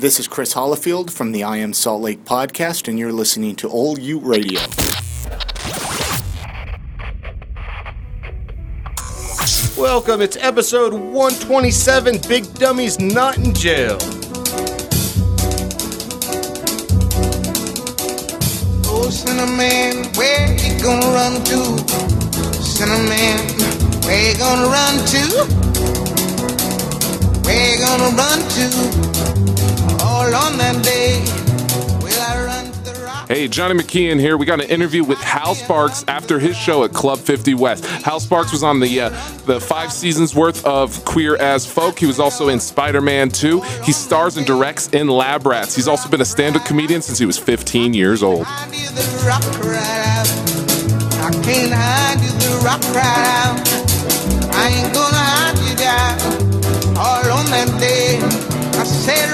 This is Chris Hollifield from the I Am Salt Lake podcast, and you're listening to Old Ute Radio. Welcome, it's episode 127 Big Dummies Not in Jail. Oh, Cinnamon, where you gonna run to? Cinnamon, where you gonna run to? Where you gonna run to? Hey, Johnny McKeon here. We got an interview with Hal Sparks after his show at Club 50 West. Hal Sparks was on the uh, the five seasons worth of Queer as Folk. He was also in Spider-Man 2. He stars and directs in Lab Rats. He's also been a stand-up comedian since he was 15 years old. Hide you the rock right out. I can't hide you the rock right out. I ain't gonna hide you down. All on that day, I said,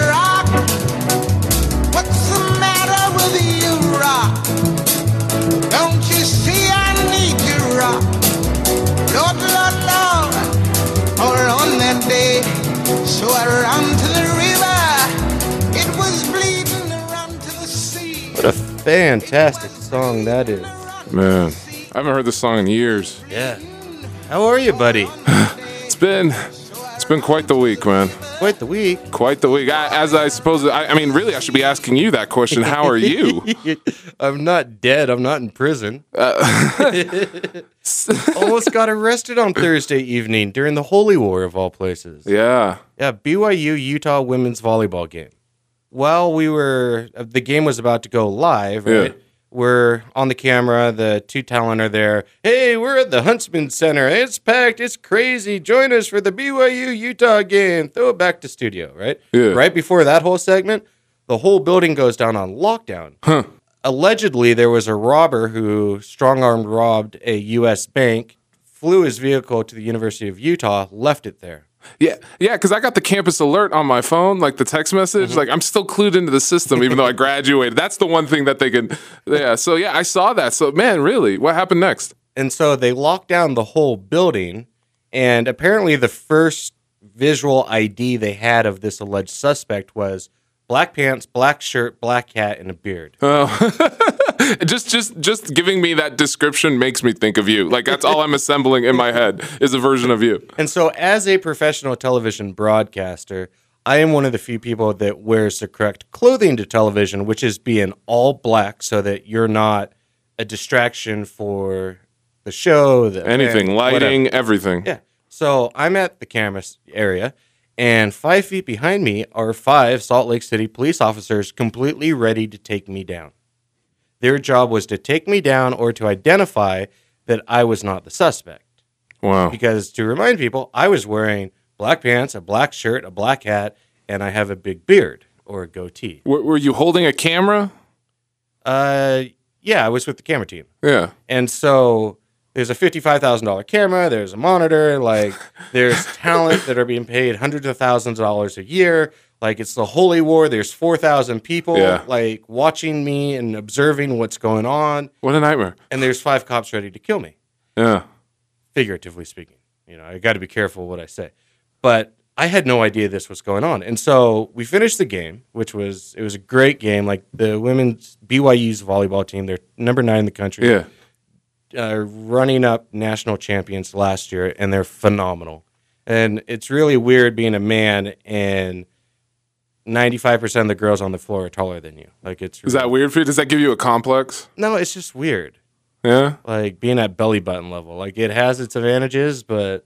Don't you see I need you, Rock? Lord, Lord, Lord, all on that day, so I ran to the river. It was bleeding, I ran to the sea. What a fantastic song that is. Man, I haven't heard this song in years. Yeah. How are you, buddy? It's been it's been quite the week, man. Quite the week. Quite the week. I, as I suppose, I, I mean, really, I should be asking you that question. How are you? I'm not dead. I'm not in prison. Almost got arrested on Thursday evening during the Holy War of all places. yeah. Yeah, BYU Utah women's volleyball game. While we were, uh, the game was about to go live, right? Yeah. We're on the camera. The two talent are there. Hey, we're at the Huntsman Center. It's packed. It's crazy. Join us for the BYU Utah game. Throw it back to studio, right? Yeah. Right before that whole segment, the whole building goes down on lockdown. Huh. Allegedly, there was a robber who strong armed robbed a U.S. bank, flew his vehicle to the University of Utah, left it there. Yeah, yeah, because I got the campus alert on my phone, like the text message. Mm-hmm. Like I'm still clued into the system, even though I graduated. That's the one thing that they can. Yeah, so yeah, I saw that. So man, really, what happened next? And so they locked down the whole building. And apparently, the first visual ID they had of this alleged suspect was black pants, black shirt, black hat, and a beard. Oh. just, just, just giving me that description makes me think of you. Like that's all I'm assembling in my head is a version of you. And so, as a professional television broadcaster, I am one of the few people that wears the correct clothing to television, which is being all black so that you're not a distraction for the show, the Anything, event, whatever. lighting, everything. Yeah. So I'm at the camera area, and five feet behind me are five Salt Lake City police officers completely ready to take me down. Their job was to take me down or to identify that I was not the suspect. Wow. Because to remind people, I was wearing black pants, a black shirt, a black hat, and I have a big beard or a goatee. W- were you holding a camera? Uh, yeah, I was with the camera team. Yeah. And so there's a fifty-five thousand dollar camera. There's a monitor. Like there's talent that are being paid hundreds of thousands of dollars a year. Like it's the holy war. There's four thousand people Yeah. like watching me and observing what's going on. What a nightmare. And there's five cops ready to kill me, Yeah. figuratively speaking. You know, I got to be careful what I say. But I had no idea this was going on. And so we finished the game, which was it was a great game. Like the women's BYU's volleyball team, they're number nine in the country. Yeah. Uh, running up national champions last year, and they're phenomenal. And it's really weird being a man and ninety five percent of the girls on the floor are taller than you. Like it's Is that weird for you? Does that give you a complex? no, it's just weird. Yeah. Like being at belly button level. Like it has its advantages, but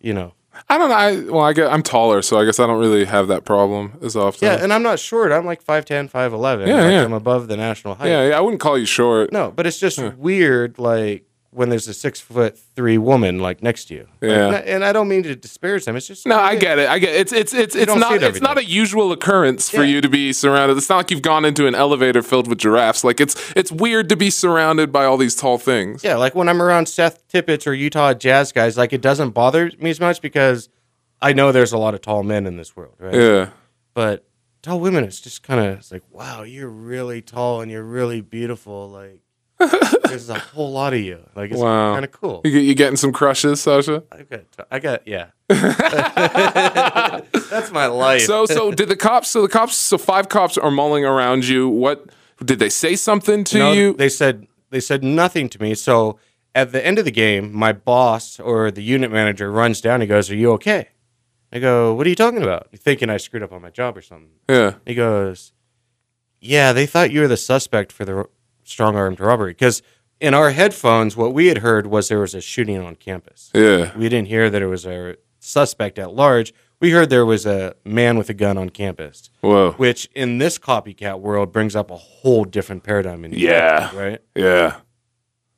you know, I don't know. I well, I get I'm taller, so I guess I don't really have that problem as often. yeah. And I'm not short. I'm like 5'10", 5'11". Yeah, like yeah. I'm above the national height. yeah, yeah, I wouldn't call you short. No, but it's just weird. Like when there's a six foot three woman like next to you. Yeah. n- and I don't mean to disparage them. It's just No, I get it. I get it. it's it's it's it's don't it it's not a usual occurrence for Yeah. you to be surrounded. It's not like you've gone into an elevator filled with giraffes. Like it's it's weird to be surrounded by all these tall things. Yeah, like when I'm around Seth Tippett or Utah Jazz guys, like it doesn't bother me as much because I know there's a lot of tall men in this world, right? Yeah. But tall women, it's just kind of it's like, wow, you're really tall and you're really beautiful. Like, there's a whole lot of you. Like it's Wow. kind of cool. You, you getting some crushes, Sasha? I got, I got, yeah. That's my life. So, so did the cops? So the cops, so five cops are mulling around you. What did they say something to No, you? They said they said nothing to me. So at the end of the game, my boss or the unit manager runs down. He goes, "Are you okay?" I go, "What are you talking about?" You thinking I screwed up on my job or something. yeah. He goes, "Yeah, they thought you were the suspect for the strong armed robbery because." In our headphones, what we had heard was there was a shooting on campus. Yeah. We didn't hear that it was a suspect at large. We heard there was a man with a gun on campus Whoa. which in this copycat world brings up a whole different paradigm in Yeah. head, right Yeah.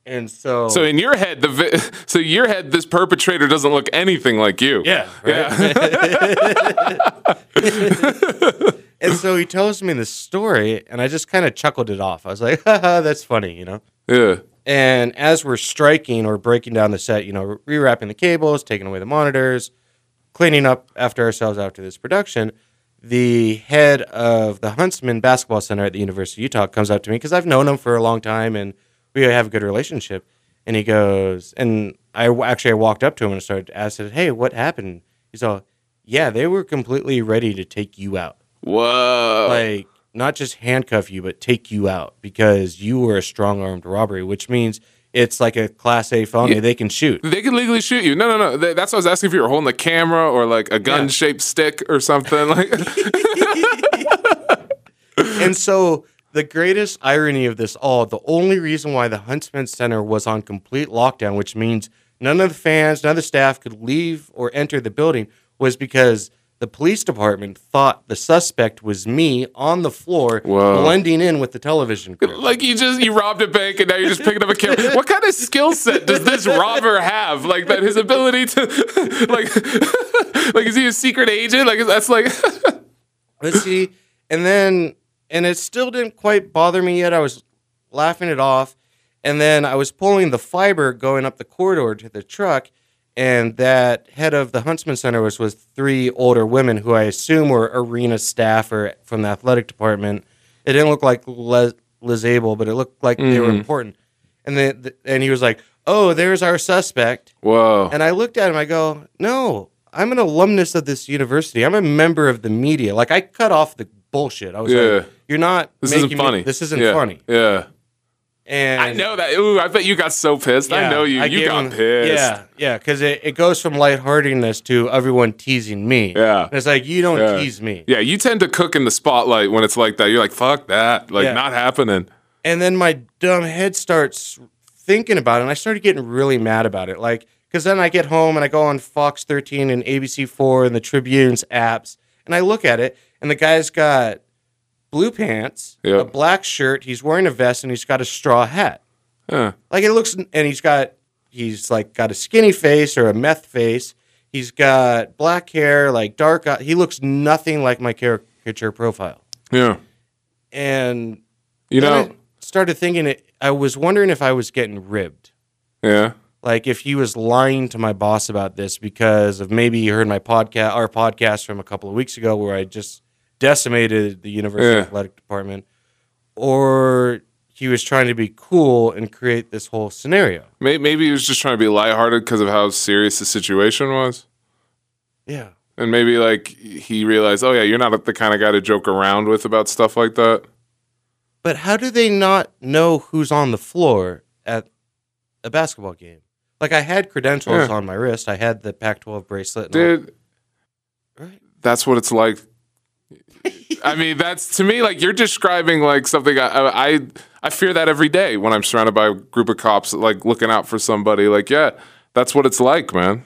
and so So in your head, the vi- so your head, this perpetrator doesn't look anything like you. yeah right? and so he tells me this story and i just kind of chuckled it off. I was like haha that's funny you know? Yeah. and as we're striking or breaking down the set you know rewrapping the cables taking away the monitors cleaning up after ourselves after this production the head of the huntsman basketball center at the university of utah comes up to me because i've known him for a long time and we have a good relationship. And he goes and i actually i walked up to him and started to ask him, hey what happened? He's all yeah they were completely ready to take you out Whoa. like not just handcuff you but take you out because you were a strong armed robbery which means it's like a class a felony Yeah. they can shoot they can legally shoot you. No, no, no. Th- That's what I was asking if you were holding the camera or like a gun-shaped stick or something. Like, and so the greatest irony of this all the only reason why the huntsman center was on complete lockdown which means none of the fans none of the staff could leave or enter the building was because the police department thought the suspect was me on the floor Whoa. blending in with the television crew. like you just you robbed a bank and now you're just picking up a camera. What kind of skill set does this robber have? Like that, his ability to like, like is he a secret agent? Like that's like, Let's see. And then, and it still didn't quite bother me yet. I was laughing it off. And then I was pulling the fiber going up the corridor to the truck. And that head of the Huntsman Center was with three older women who I assume were arena staff or from the athletic department. It didn't look like Les, Liz Abel, but it looked like they were mm-hmm. important. And then, th- and he was like, "Oh, there's our suspect." whoa, And I looked at him. I go, "No, I'm an alumnus of this university. I'm a member of the media. Like I cut off the bullshit. I was Yeah. like, you're not. this making isn't me- funny. this isn't Yeah, funny." Yeah, And I know that. Ooh, I bet you got so pissed. I know you. I you got him- pissed. Yeah, yeah, because it, it goes from lightheartedness to everyone teasing me. Yeah. And it's like you don't Yeah. tease me. Yeah, you tend to cook in the spotlight when it's like that. You're like, fuck that. Like, Yeah. not happening. And then my dumb head starts thinking about it, and I started getting really mad about it. Like, because then I get home and I go on Fox 13 and ABC4 and the Tribune's apps, and I look at it, and the guy's got blue pants, Yeah. a black shirt, he's wearing a vest, and he's got a straw hat. Huh. Like it looks, and he's got he's like got a skinny face or a meth face. He's got black hair, like dark. eye- He looks nothing like my caricature profile. Yeah. And You know, I started thinking it. I was wondering if I was getting ribbed, yeah. like if he was lying to my boss about this because of maybe he heard my podcast, our podcast from a couple of weeks ago, where I just decimated the university Yeah. athletic department, or he was trying to be cool and create this whole scenario. May- Maybe he was just trying to be lighthearted because of how serious the situation was. Yeah. And maybe like he realized, oh yeah, you're not the kind of guy to joke around with about stuff like that. But how do they not know who's on the floor at a basketball game? Like I had credentials Yeah. on my wrist. I had the Pac-12 bracelet. Dude, Right. that's what it's like. I mean, that's to me like you're describing like something I, I I fear that every day when I'm surrounded by a group of cops like looking out for somebody. Like, yeah, that's what it's like, man.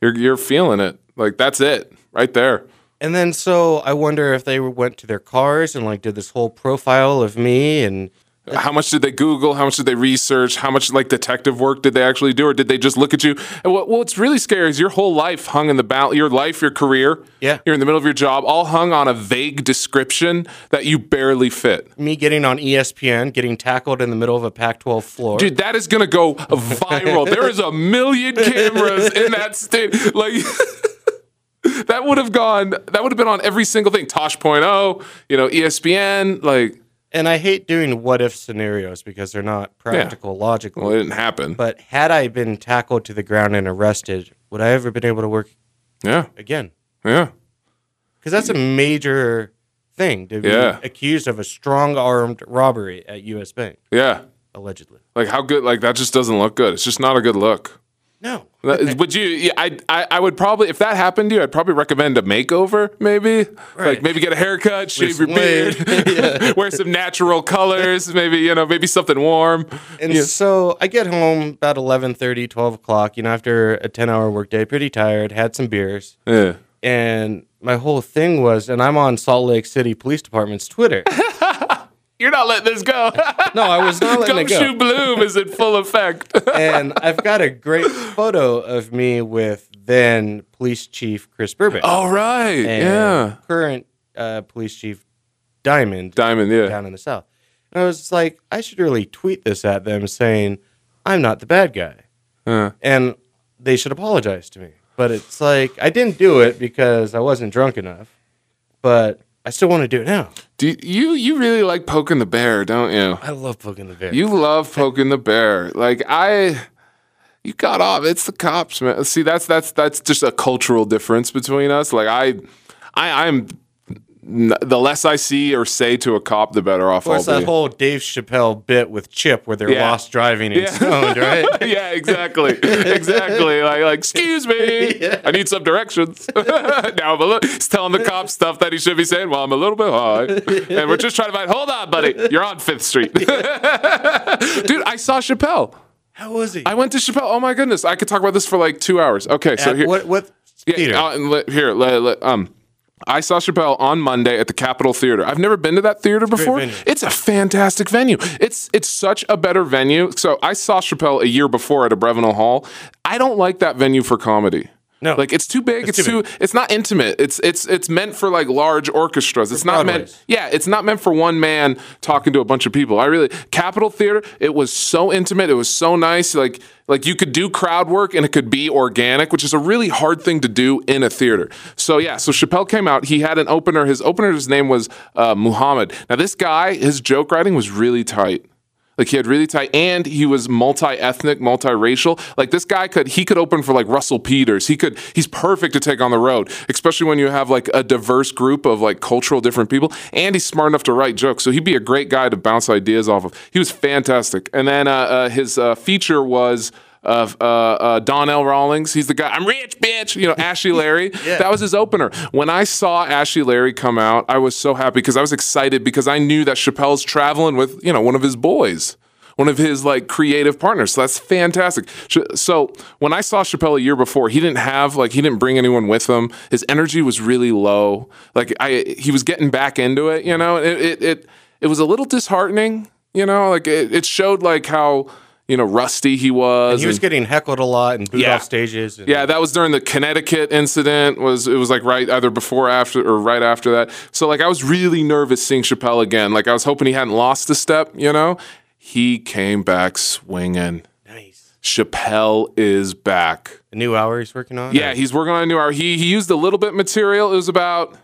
You're you're feeling it. Like that's it right there. And then so I wonder if they went to their cars and like did this whole profile of me and How much did they Google? How much did they research? How much like detective work did they actually do, or did they just look at you? And what, what's really scary is your whole life hung in the balance. Your life, your career, Yeah. you're in the middle of your job, all hung on a vague description that you barely fit. me getting on ESPN, getting tackled in the middle of a Pac-12 floor. Dude, that is gonna go viral. there is a million cameras in that state. Like that would have gone. That would have been on every single thing. Tosh.0, you know, ESPN. Like, And I hate doing what if scenarios because they're not practical, logical. Well, it didn't happen. But had I been tackled to the ground and arrested, would I ever been able to work yeah, again? yeah. Because that's a major thing to be Yeah. accused of a strong armed robbery at U.S. Bank, Yeah. allegedly. Like how good? Like that just doesn't look good. It's just not a good look. No. That- Would you? yeah, I, I I would probably if that happened to you, I'd probably recommend a makeover. Maybe Right. like maybe get a haircut, shave your some beard, wear some natural colors. Maybe you know maybe something warm. And Yeah. so I get home about 11.30, 12 o'clock, you know, after a 10-hour workday, pretty tired, had some beers. Yeah. And my whole thing was, and I'm on Salt Lake City Police Department's Twitter. You're not letting this go. No, I was not letting it go. Gumshoe Bloom is in full effect. and I've got a great photo of me with then Police Chief Chris Burbank. All right. yeah. Current uh, Police Chief Diamond Diamond. Yeah. down in the South. And I was like, I should really tweet this at them saying, I'm not the bad guy. Uh, And they should apologize to me. But it's like, I didn't do it because I wasn't drunk enough. But I still want to do it now. do you, you really like poking the bear, don't you? I love poking the bear. You love poking the bear. Like I you got off. It's the cops, man. See, that's that's that's just a cultural difference between us. Like I I I'm the less I see or say to a cop, the better off of course, I'll that be. whole Dave Chappelle bit with Chip where they're Yeah. lost driving and Yeah. stoned, right? yeah, exactly, exactly. Like, like, excuse me, I need some directions. now I'm a little, he's telling the cop stuff that he should be saying. Well, I'm a little bit high, and we're just trying to find. Hold on, buddy, you're on Fifth Street, dude. I saw Chappelle. How was he? I went to Chappelle. Oh my goodness, I could talk about this for like two hours. Okay, so here, what, what yeah, uh, here, let- let- um, I saw Chappelle on Monday at the Capitol Theater. I've never been to that theater before. venue. It's a fantastic venue. It's it's such a better venue. So I saw Chappelle a year before at Abravanel Hall. I don't like that venue for comedy. No. like it's too big. It's, It's too too. It's not intimate. It's it's it's meant for like large orchestras. It's not meant. Yeah, it's not meant for one man talking to a bunch of people. I really Capitol Theater. It was so intimate. It was so nice. Like like you could do crowd work and it could be organic, which is a really hard thing to do in a theater. So yeah, so Chappelle came out. He had an opener. His opener's name was uh, Muhammad. Now this guy, his joke writing was really tight. Like he had really tight, and he was multi-ethnic, multiracial. Like this guy could he could open for like Russell Peters. He could he's perfect to take on the road, especially when you have like a diverse group of like cultural different people. And he's smart enough to write jokes, so he'd be a great guy to bounce ideas off of. He was fantastic. And then uh, uh, his uh, feature was of uh, uh, Donnell Rawlings. He's the guy. I'm rich, bitch. You know, Ashy Larry. That was his opener. When I saw Ashy Larry come out, I was so happy because I was excited because I knew that Chappelle's traveling with you know one of his boys. One of his like creative partners. So that's fantastic. So when I saw Chappelle a year before, he didn't have like he didn't bring anyone with him. His energy was really low. Like I he was getting back into it, you know. It it it, it was a little disheartening, you know, like it, it showed like how you know rusty he was. he was and- getting heckled a lot and booed Yeah. off stages. And yeah, that was during the Connecticut incident. Was it was like right either before, after, or right after that. So like I was really nervous seeing Chappelle again. Like I was hoping he hadn't lost a step. You know, he came back swinging. Nice. Chappelle is back. A new hour he's working on? Yeah, he's working on a new hour. He he used a little bit material. It was about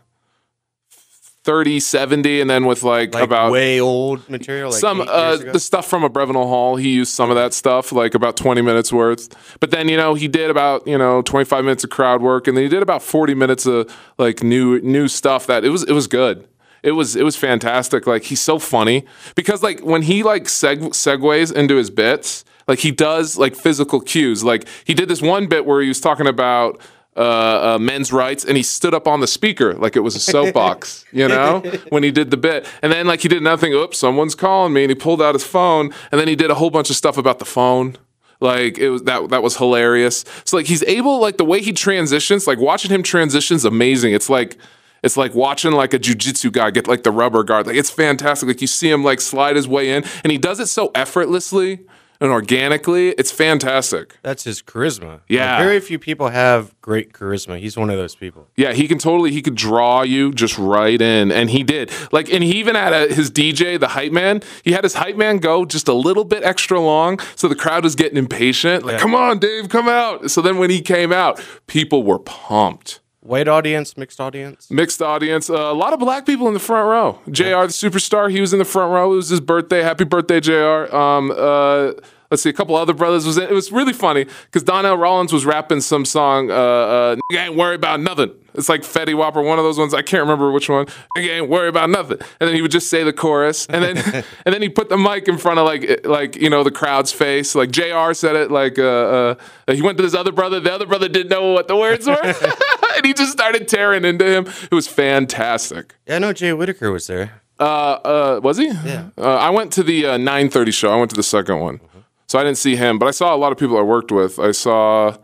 30, 70, and then with like, like about way old material. Like some uh, the stuff from Abravanel Hall. He used some of that stuff, like about twenty minutes worth. But then you know he did about you know twenty five minutes of crowd work, and then he did about forty minutes of like new new stuff. That it was it was good. It was it was fantastic. Like he's so funny because like when he like seg- segues into his bits, like he does like physical cues. Like he did this one bit where he was talking about uh, uh, men's rights, and he stood up on the speaker like it was a soapbox, you know, when he did the bit. And then like he did another thing. Oops, someone's calling me, and he pulled out his phone, and then he did a whole bunch of stuff about the phone. Like it was that that was hilarious. So like he's able like the way he transitions, like watching him transitions, amazing. It's like. It's like watching like a jujitsu guy get like the rubber guard. Like it's fantastic. Like you see him like slide his way in, and he does it so effortlessly and organically. It's fantastic. That's his charisma. Yeah. Like, very few people have great charisma. He's one of those people. Yeah, he can totally he could draw you just right in, and he did. Like, and he even had a, his DJ, the hype man. He had his hype man go just a little bit extra long, so the crowd was getting impatient. Like, Yeah. come on, Dave, come out. So then when he came out, people were pumped. White audience, mixed audience. Mixed audience. Uh, a lot of black people in the front row. Jr. the superstar. He was in the front row. It was his birthday. Happy birthday, Jr. Um, uh, let's see. A couple other brothers was in. It was really funny because Donnell Rawlings was rapping some song. Uh, uh, Nigga ain't worry about nothing. It's like Fetty Whopper, one of those ones. I can't remember which one. Nigga ain't worry about nothing. And then he would just say the chorus, and then and then he put the mic in front of like like you know the crowd's face. Like Jr. said it. Like uh, uh, he went to this other brother. The other brother didn't know what the words were, and he just started tearing into him. It was fantastic. Yeah, I know Jay Whitaker was there. Uh, uh, was he? Yeah. Uh, I went to the uh, 9:30 show. I went to the second one, so I didn't see him, but I saw a lot of people I worked with. I saw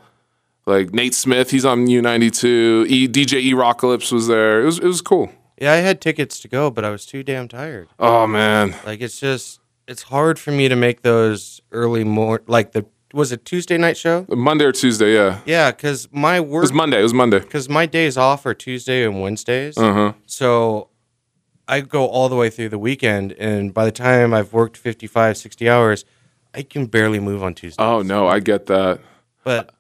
like Nate Smith. He's on U92. E, DJ E Rockalypse was there. It was it was cool. Yeah, I had tickets to go, but I was too damn tired. Oh man, Like it's just it's hard for me to make those early mor like the was it Tuesday night show? Monday or Tuesday? Yeah, Yeah, because my it work was Monday. It was Monday. because my days off are Tuesday and Wednesdays. Uh huh. So I go all the way through the weekend, and by the time I've worked 55, 60 hours, I can barely move on Tuesday. Oh no, I get that. But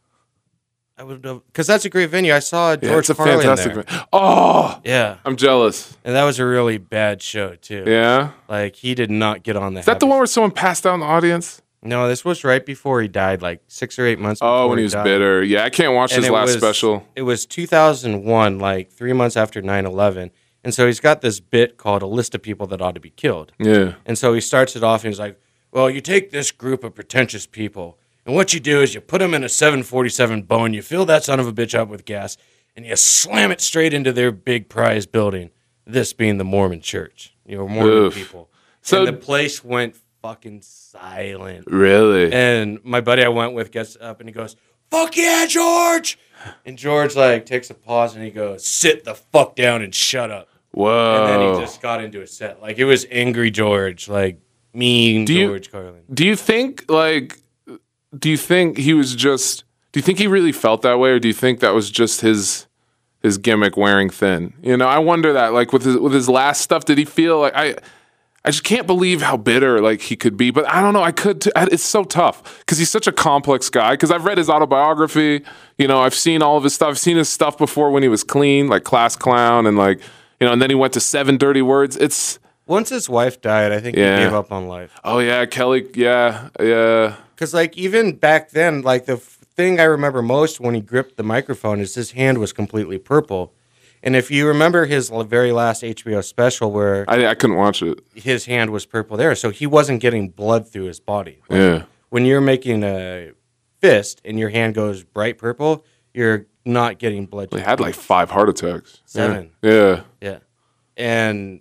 I would because that's a great venue. I saw Yeah, George it's a Carlin fantastic. there. Oh, Yeah, I'm jealous. and that was a really bad show too. Yeah. Like he did not get on the. Is that the one where someone passed out in the audience? No, this was right before he died, like six or eight months. Oh, when he was died. bitter. Yeah, I can't watch And his last was- special. It was 2001, like three months after 9/11, and so he's got this bit called "A List of People That Ought to Be Killed." Yeah. And so he starts it off and he's like, Well, you take this group of pretentious people, and what you do is you put them in a 747 Boeing, you fill that son of a bitch up with gas, and you slam it straight into their big prize building. This being the Mormon church, you know, Mormon Oof. people. So- and the place went fucking silent. Really? And my buddy I went with gets up and he goes, Fuck yeah, George! And George like takes a pause and he goes, Sit the fuck down and shut up. Whoa. And then he just got into a set. Like it was angry George, like mean Do you- George Carlin. Do you think like do you think he was just do you think he really felt that way or do you think that was just his his gimmick wearing thin? You know, I wonder that like with his with his last stuff did he feel like I I just can't believe how bitter like he could be, but I don't know. I could. T- it's so tough because he's such a complex guy. Because I've read his autobiography. You know, I've seen all of his stuff. I've seen his stuff before when he was clean, like Class Clown, and like you know, and then he went to Seven Dirty Words. It's Once his wife died, I think Yeah. he gave up on life. oh yeah, Kelly, yeah, yeah. Because like even back then, like the f- thing I remember most when he gripped the microphone is his hand was completely purple. And if you remember his very last HBO special where I, I couldn't watch it. his hand was purple there, so he wasn't getting blood through his body. Like, Yeah. When you're making a fist and your hand goes bright purple, you're not getting blood. He had like five heart attacks. Seven. Yeah. yeah, and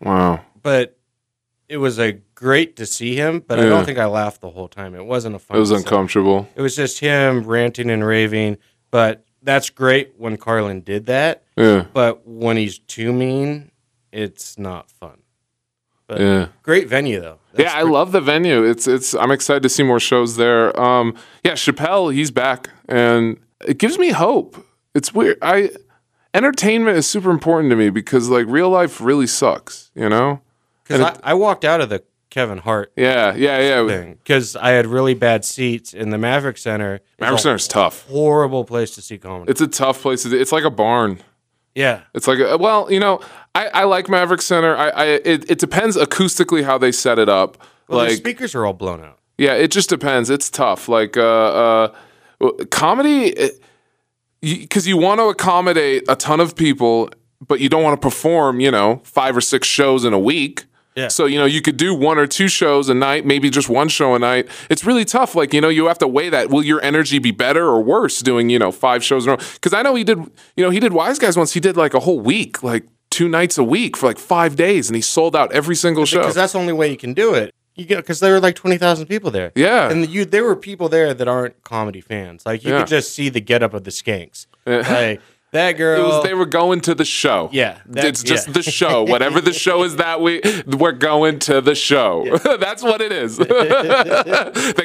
Wow. but it was a great to see him. But I don't think I laughed the whole time. It wasn't a fun. It was uncomfortable. It was just him ranting and raving. But that's great when Carlin did that. Yeah. But when he's too mean, it's not fun. But Yeah. great venue though. yeah, I love the venue. It's it's I'm excited to see more shows there. Um yeah, Chappelle, he's back and it gives me hope. It's weird. I entertainment is super important to me because like real life really sucks, you know? Because I, I walked out of the Kevin Hart Yeah, yeah, yeah. because I had really bad seats in the Maverik Center. Maverik Center is tough. Horrible place to see comedy. It's a tough place to. It's like a barn. yeah. It's like a, well, you know, I, I like Maverik Center. I, I it, it depends acoustically how they set it up. Well, the like speakers are all blown out. Yeah, it just depends. It's tough. Like uh, uh, comedy, because you, want to accommodate a ton of people, but you don't want to perform, you know, five or six shows in a week. Yeah. So you know you could do one or two shows a night, maybe just one show a night. It's really tough. Like you know you have to weigh that. Will your energy be better or worse doing you know five shows in a row? Because I know he did. You know he did Wise Guys once. He did like a whole week, like two nights a week for like five days, and he sold out every single show. Because that's the only way you can do it. You get because there were like twenty thousand people there. Yeah. and you there were people there that aren't comedy fans. Like you Yeah. could just see the getup of the Skanks. Like that girl. It was they were going to the show. Yeah, that- it's just yeah. the show. Whatever the show is that week, we're going to the show. That's what it is. they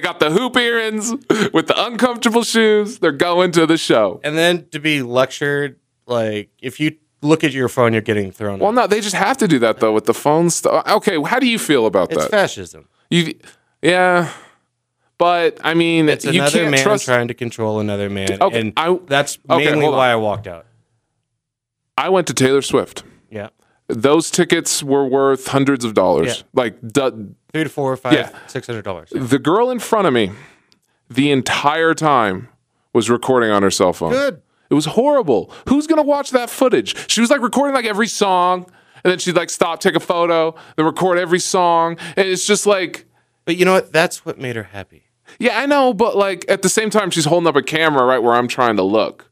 got the hoop earrings with the uncomfortable shoes. They're going to the show. and then to be lectured, like if you look at your phone, you're getting thrown. Well, out. no, they just have to do that though with the phone stuff. Okay, how do you feel about it's that? fascism. You, yeah, but I mean, It's you another can't man trust. trying to control another man, Okay, and I- that's okay, mainly why I walked out. I went to Taylor Swift. Yeah. Those tickets were worth hundreds of dollars. Yeah. Like du- Three to four, or five, Yeah. six hundred dollars. the girl in front of me, the entire time was recording on her cell phone. Good. It was horrible. Who's gonna watch that footage? She was like recording like every song, and then she'd like stop, take a photo, then record every song, and it's just like. But you know what? That's what made her happy. Yeah, I know, but like at the same time, she's holding up a camera right where I'm trying to look.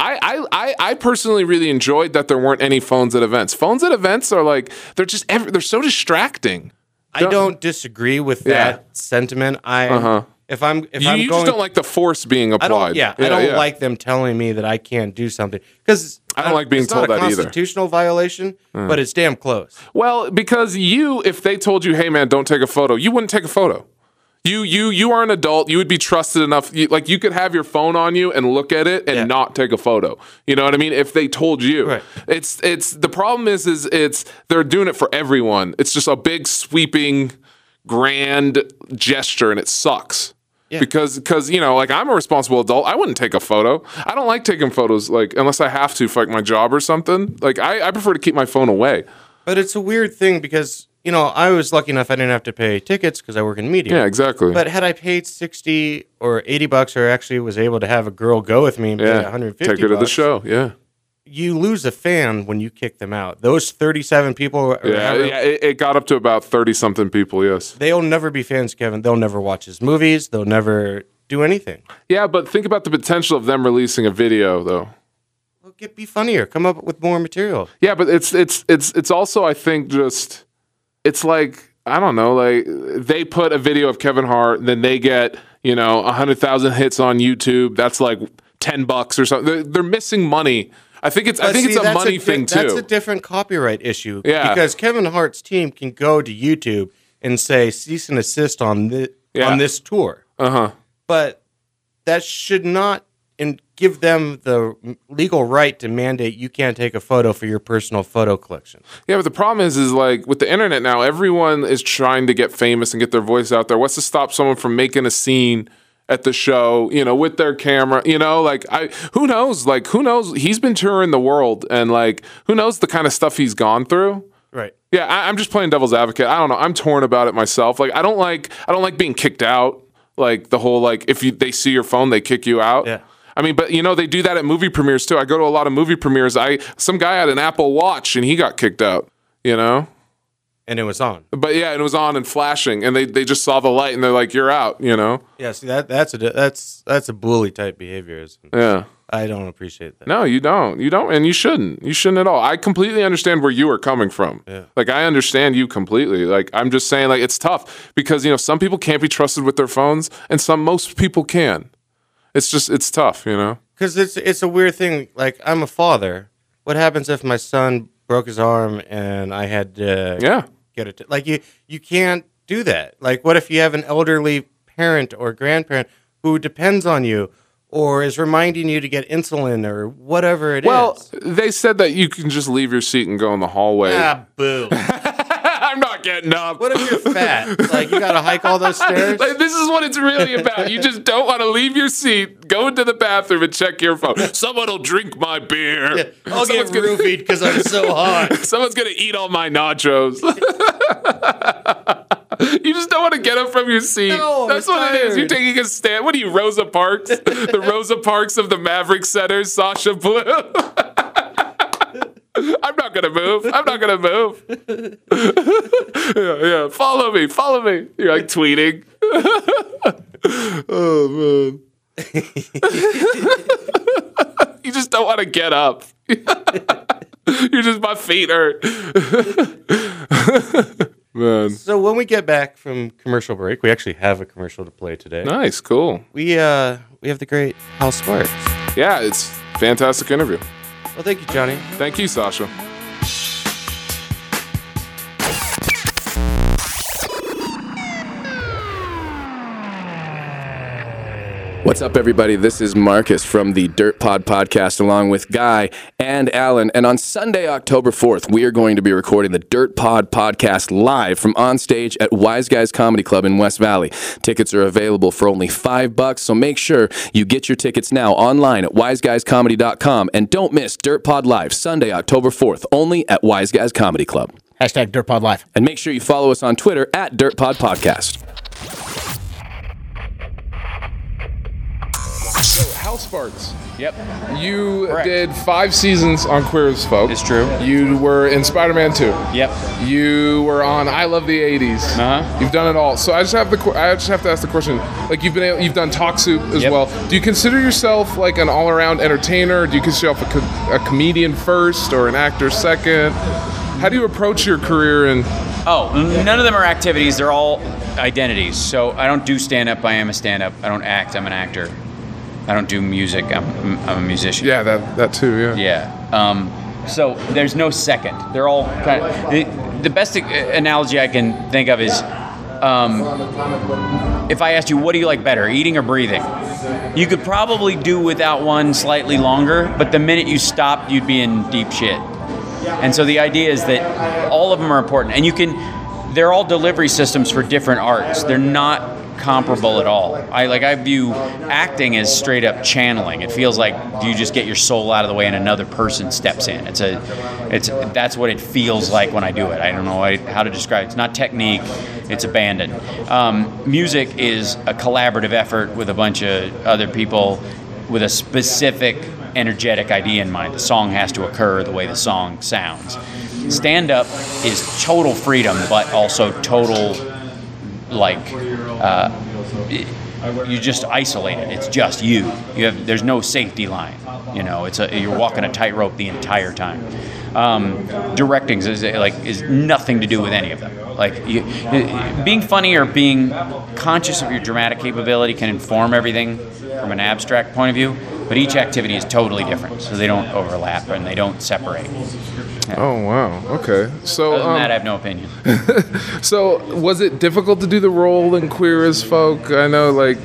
I, I, I, I personally really enjoyed that there weren't any phones at events. Phones at events are like they're just ev- they're so distracting. I don't disagree with that Yeah. sentiment. I Uh-huh. if I'm if You, I'm you going, just don't like the force being I applied. don't. Yeah, I don't like them telling me that I can't do something because I don't like being it's told not a that either. Constitutional violation, but it's damn close. Well, because you, if they told you, "Hey, man, don't take a photo," you wouldn't take a photo. You, you, you are an adult. You would be trusted enough. You, like you could have your phone on you and look at it and Yeah. not take a photo. You know what I mean? If they told you, Right. it's, it's the problem is, is it's they're doing it for everyone. It's just a big sweeping, grand gesture, and it sucks. Yeah. Because, because you know, like I'm a responsible adult. I wouldn't take a photo. I don't like taking photos, like unless I have to for like my job or something. Like I, I prefer to keep my phone away. But it's a weird thing because you know I was lucky enough I didn't have to pay tickets because I work in media. Yeah, exactly. But had I paid sixty or eighty bucks, or actually was able to have a girl go with me and pay yeah, one hundred fifty, take her to the show. Yeah. You lose a fan when you kick them out. Those thirty-seven people, Yeah, yeah it, it got up to about 30 something people, yes. they'll never be fans, Kevin. They'll never watch his movies. They'll never do anything. Yeah, but think about the potential of them releasing a video though. Well, get be funnier. Come up with more material. Yeah, but it's it's it's it's also I think just it's like I don't know, like they put a video of Kevin Hart, then they get, you know, a 100,000 hits on YouTube. That's like 10 bucks or something. They're, they're missing money. I think it's I think see, it's a money di- thing too. That's a different copyright issue. Yeah. Because Kevin Hart's team can go to YouTube and say cease and assist on this Yeah. on this tour, uh-huh. but that should not and give them the legal right to mandate you can't take a photo for your personal photo collection. Yeah, but the problem is, is like with the internet now, everyone is trying to get famous and get their voice out there. What's to stop someone from making a scene at the show, you know, with their camera? You know, like I, who knows? Like who knows? He's been touring the world, and like who knows the kind of stuff he's gone through. Right. Yeah, I, I'm just playing devil's advocate. I don't know. I'm torn about it myself. Like I don't like, I don't like being kicked out. Like the whole like if you they see your phone, they kick you out. Yeah. I mean, but you know they do that at movie premieres too. I go to a lot of movie premieres. I some guy had an Apple Watch and he got kicked out. You know. And it was on. But yeah, and it was on and flashing, and they, they just saw the light and they're like, "You're out," you know? Yeah, see that that's a that's that's a bully type behavior. Yeah. I don't appreciate that. No, you don't. You don't, and you shouldn't. You shouldn't at all. I completely understand where you are coming from. Yeah. Like I understand you completely. Like I'm just saying, like it's tough because you know some people can't be trusted with their phones, and some most people can. It's just it's tough, you know. Because it's it's a weird thing. Like I'm a father. What happens if my son broke his arm and I had to Yeah. get it? Like you you can't do that. Like what if you have an elderly parent or grandparent who depends on you or is reminding you to get insulin or whatever it is? Well, they said that you can just leave your seat and go in the hallway. ah, boo. Getting up. what if you're fat? Like you got to hike all those stairs? Like, this is what it's really about. You just don't want to leave your seat, go into the bathroom, and check your phone. Someone will drink my beer. I'll get Someone's gonna- roofied because I'm so hot. Someone's gonna eat all my nachos. you just don't want to get up from your seat. No, That's what it is. You're taking a stand. What are you, Rosa Parks? the Rosa Parks of the Maverik Centers, Sasha Blue. I'm not gonna move. I'm not gonna move. yeah, yeah. Follow me. Follow me. You're like tweeting. oh man. you just don't want to get up. You're just my feet hurt. Man. So when we get back from commercial break, we actually have a commercial to play today. Nice, cool. We uh we have the great Hal Sparks. Yeah, it's fantastic interview. Well, thank you, Johnny. Thank you, Sasha. What's up, everybody? This is Marcus from the Dirt Pod podcast, along with Guy and Alan. And on Sunday, October 4th, we are going to be recording the Dirt Pod podcast live from on stage at Wise Guys Comedy Club in West Valley. Tickets are available for only five bucks, so make sure you get your tickets now online at wiseguyscomedy.com. And don't miss Dirt Pod Live, Sunday, October 4th, only at Wise Guys Comedy Club. Hashtag Dirt Pod Live. And make sure you follow us on Twitter at Dirt Pod Podcast. Hal Sparks, Yep. you Correct. did five seasons on Queer as Folk. It's true. You were in Spider Man 2. Yep. You were on I Love the 80s. Uh-huh. You've done it all. So I just have the I just have to ask the question. Like you've been able, you've done Talk Soup as Yep. well. Do you consider yourself like an all around entertainer? Do you consider yourself a, co- a comedian first or an actor second? How do you approach your career and Oh, none of them are activities. They're all identities. So I don't do stand up. I am a stand up. I don't act. I'm an actor. I don't do music. I'm, I'm a musician. yeah that that too yeah Yeah. Um, so there's no second. They're all kind of. The, the best analogy I can think of is um, if I asked you, what do you like better, eating or breathing? You could probably do without one slightly longer, but the minute you stopped, you'd be in deep shit. And so the idea is that all of them are important, and you can. They're all delivery systems for different arts. They're not comparable at all. I like I view acting as straight up channeling. It feels like you just get your soul out of the way and another person steps in. It's a, it's that's what it feels like when I do it. I don't know how to describe. it. It's not technique. It's abandon. Um, music is a collaborative effort with a bunch of other people with a specific energetic idea in mind. The song has to occur the way the song sounds. Stand up is total freedom, but also total like uh, you just isolated. It's just you. You have there's no safety line. You know, it's a you're walking a tightrope the entire time. Um, directing is like is nothing to do with any of them. Like you, being funny or being conscious of your dramatic capability can inform everything from an abstract point of view. But each activity is totally different, so they don't overlap and they don't separate. Oh wow okay so Other than um, that, I have no opinion. so was it difficult to do the role in Queer as Folk I know like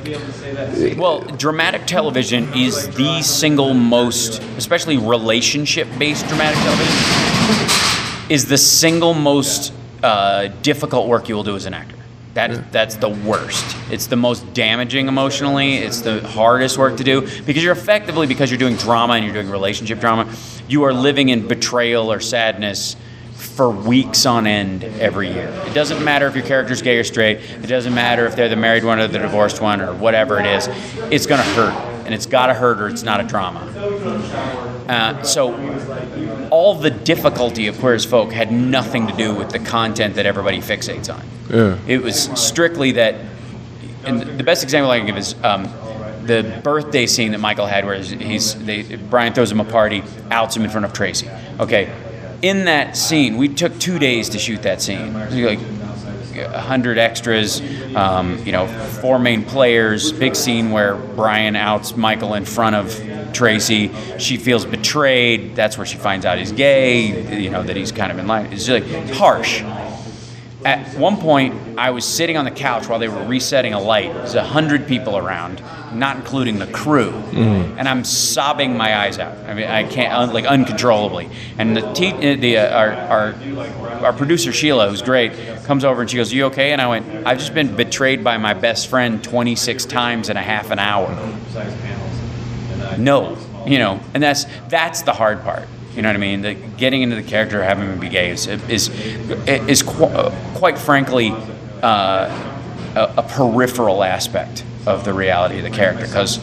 Well, dramatic television is the single most, especially relationship based dramatic television, is the single most uh, difficult work you will do as an actor. That, That's the worst. It's the most damaging emotionally. It's the hardest work to do because you're effectively, because you're doing drama and you're doing relationship drama, you are living in betrayal or sadness for weeks on end every year. It doesn't matter if your character's gay or straight. It doesn't matter if they're the married one or the divorced one or whatever it is. It's going to hurt, and it's got to hurt, or it's not a drama. Uh, so, all the difficulty of Queer as Folk had nothing to do with the content that everybody fixates on. Yeah. It was strictly that. And the best example I can give is um, the birthday scene that Michael had, where he's they, Brian throws him a party, outs him in front of Tracy. Okay, in that scene, we took two days to shoot that scene. Like a hundred extras, um, you know, four main players. Big scene where Brian outs Michael in front of Tracy. She feels betrayed. That's where she finds out he's gay. You know that he's kind of in line. It's like harsh. At one point, I was sitting on the couch while they were resetting a light. There's a hundred people around, not including the crew, and I'm sobbing my eyes out. I mean, I can't un- like uncontrollably. And the te- uh, the uh, our, our our producer Sheila, who's great, comes over and she goes, "You okay?" And I went, "I've just been betrayed by my best friend 26 times in a half an hour." No, you know, and that's that's the hard part. You know what I mean? The, getting into the character, having him be gay is is is qu- quite frankly uh, a, a peripheral aspect of the reality of the character. Because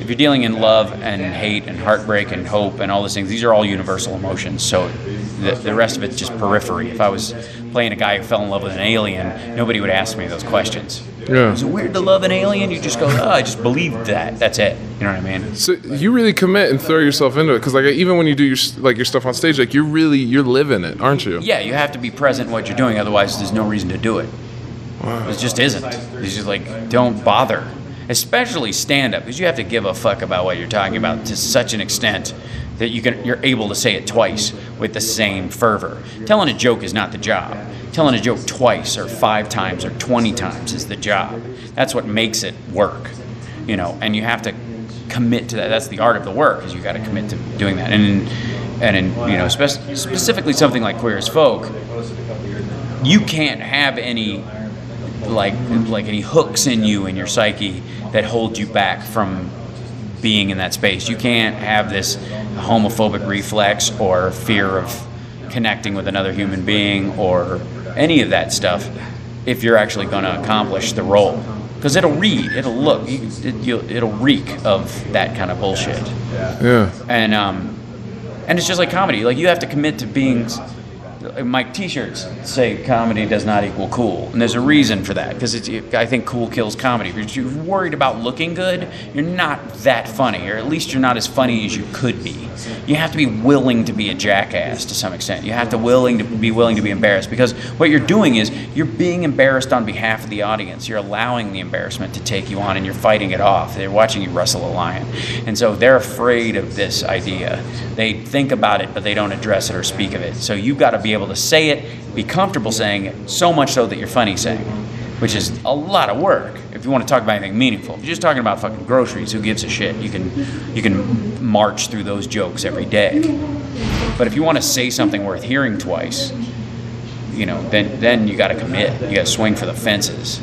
if you're dealing in love and hate and heartbreak and hope and all those things, these are all universal emotions. So the, the rest of it's just periphery. If I was playing a guy who fell in love with an alien, nobody would ask me those questions. Yeah. Is it weird to love an alien? You just go, oh, I just believed that. That's it. You know what I mean? So you really commit and throw yourself into it because like even when you do your like your stuff on stage, like you're really you're living it, aren't you? Yeah, you have to be present in what you're doing, otherwise there's no reason to do it. It just isn't. It's just like don't bother. Especially stand up, because you have to give a fuck about what you're talking about to such an extent that you can you're able to say it twice with the same fervor. Telling a joke is not the job. Telling a joke twice or five times or 20 times is the job. That's what makes it work. you know, and you have to commit to that. That's the art of the work, is you got to commit to doing that. And and in you know, spec- specifically something like Queer as Folk, you can't have any like like any hooks in you in your psyche that hold you back from being in that space. You can't have this homophobic reflex or fear of connecting with another human being or any of that stuff if you're actually going to accomplish the role. Because it'll read, it'll look, it, it'll reek of that kind of bullshit. Yeah. And um, and it's just like comedy. Like you have to commit to being. My T-shirts say comedy does not equal cool, and there's a reason for that because I think cool kills comedy. If you're worried about looking good, you're not that funny, or at least you're not as funny as you could be. You have to be willing to be a jackass to some extent. You have to willing to be willing to be embarrassed because what you're doing is you're being embarrassed on behalf of the audience. You're allowing the embarrassment to take you on, and you're fighting it off. They're watching you wrestle a lion, and so they're afraid of this idea. They think about it, but they don't address it or speak of it. So you've got to be able to say it, be comfortable saying it, so much so that you're funny saying it, which is a lot of work if you want to talk about anything meaningful. If you're just talking about fucking groceries, who gives a shit? You can you can march through those jokes every day. But if you want to say something worth hearing twice, you know, then then you got to commit. You got to swing for the fences.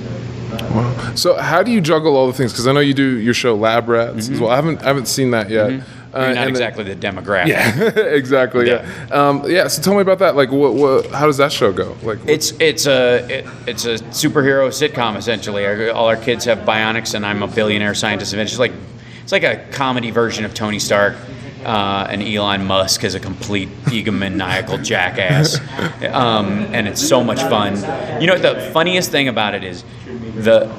So how do you juggle all the things? Because I know you do your show Lab Rats as well. I haven't I haven't seen that yet. Uh, You're not exactly the demographic. Yeah, exactly. Yeah. Um, yeah. So tell me about that. Like, what, what? How does that show go? Like, It's it's a it, it's a superhero sitcom essentially. Our- All our kids have bionics, and I'm a billionaire scientist. And It's like it's like a comedy version of Tony Stark. Uh, and Elon Musk is a complete egomaniacal jackass, um, and it's so much fun. You know the funniest thing about it is the